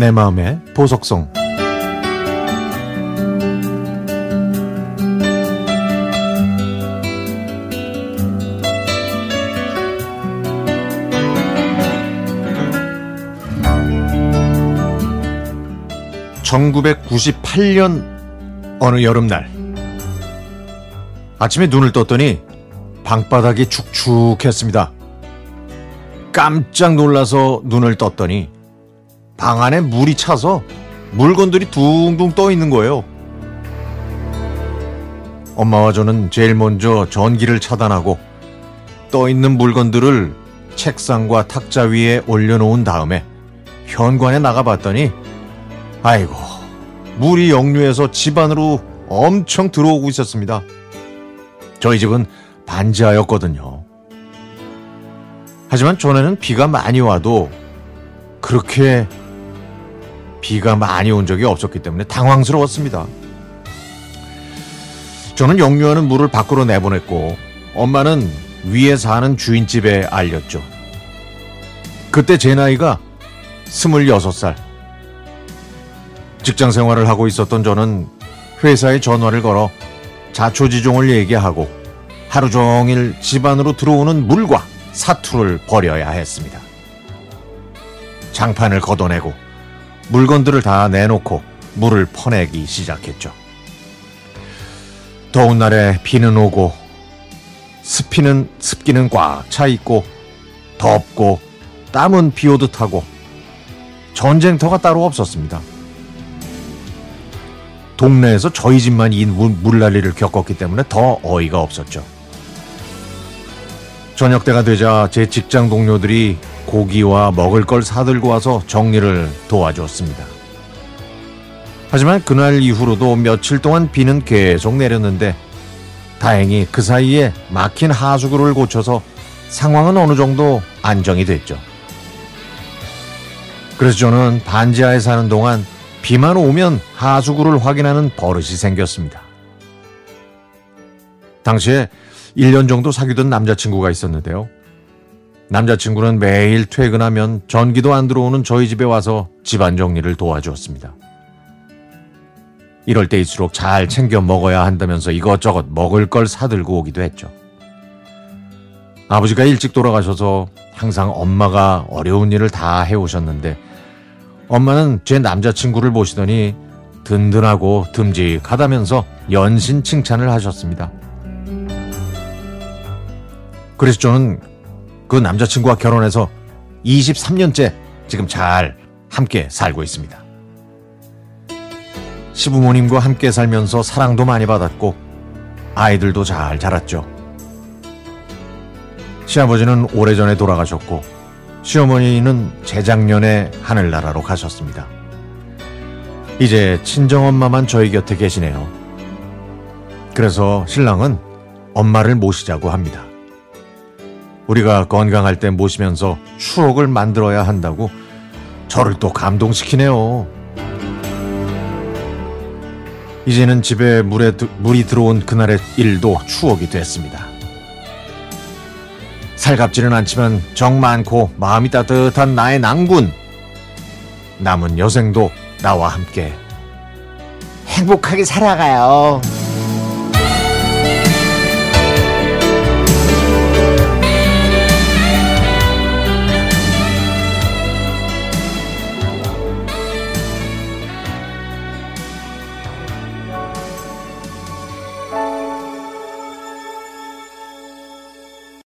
내 마음의 보석성 (1998년) 어느 여름날 아침에 눈을 떴더니 방바닥이 축축했습니다. 깜짝 놀라서 눈을 떴더니 방 안에 물이 차서 물건들이 둥둥 떠 있는 거예요. 엄마와 저는 제일 먼저 전기를 차단하고 떠 있는 물건들을 책상과 탁자 위에 올려놓은 다음에 현관에 나가봤더니 아이고 물이 역류해서 집 안으로 엄청 들어오고 있었습니다. 저희 집은 반지하였거든요. 하지만 전에는 비가 많이 와도 그렇게 비가 많이 온 적이 없었기 때문에 당황스러웠습니다. 저는 역류하는 물을 밖으로 내보냈고 엄마는 위에 사는 주인집에 알렸죠. 그때 제 나이가 26살. 직장 생활을 하고 있었던 저는 회사에 전화를 걸어 자초지종을 얘기하고 하루 종일 집 안으로 들어오는 물과 사투를 벌여야 했습니다. 장판을 걷어내고 물건들을 다 내놓고 물을 퍼내기 시작했죠. 더운 날에 비는 오고 습기는 습기는 꽉 차 있고 덥고 땀은 비 오듯 하고 전쟁터가 따로 없었습니다. 동네에서 저희 집만 이 물난리를 겪었기 때문에 더 어이가 없었죠. 저녁 때가 되자 제 직장 동료들이 고기와 먹을 걸 사들고 와서 정리를 도와줬습니다. 하지만 그날 이후로도 며칠 동안 비는 계속 내렸는데 다행히 그 사이에 막힌 하수구를 고쳐서 상황은 어느 정도 안정이 됐죠. 그래서 저는 반지하에 사는 동안 비만 오면 하수구를 확인하는 버릇이 생겼습니다. 당시에 1년 정도 사귀던 남자친구가 있었는데요. 남자친구는 매일 퇴근하면 전기도 안 들어오는 저희 집에 와서 집안 정리를 도와주었습니다. 이럴 때일수록 잘 챙겨 먹어야 한다면서 이것저것 먹을 걸 사들고 오기도 했죠. 아버지가 일찍 돌아가셔서 항상 엄마가 어려운 일을 다 해오셨는데 엄마는 제 남자친구를 보시더니 든든하고 듬직하다면서 연신 칭찬을 하셨습니다. 그래서 저는 그 남자친구와 결혼해서 23년째 지금 잘 함께 살고 있습니다. 시부모님과 함께 살면서 사랑도 많이 받았고 아이들도 잘 자랐죠. 시아버지는 오래전에 돌아가셨고 시어머니는 재작년에 하늘나라로 가셨습니다. 이제 친정엄마만 저희 곁에 계시네요. 그래서 신랑은 엄마를 모시자고 합니다. 우리가 건강할 때 모시면서 추억을 만들어야 한다고 저를 또 감동시키네요. 이제는 집에 물에 물이 들어온 그날의 일도 추억이 됐습니다. 살갑지는 않지만 정 많고 마음이 따뜻한 나의 낭군. 남은 여생도 나와 함께 행복하게 살아가요.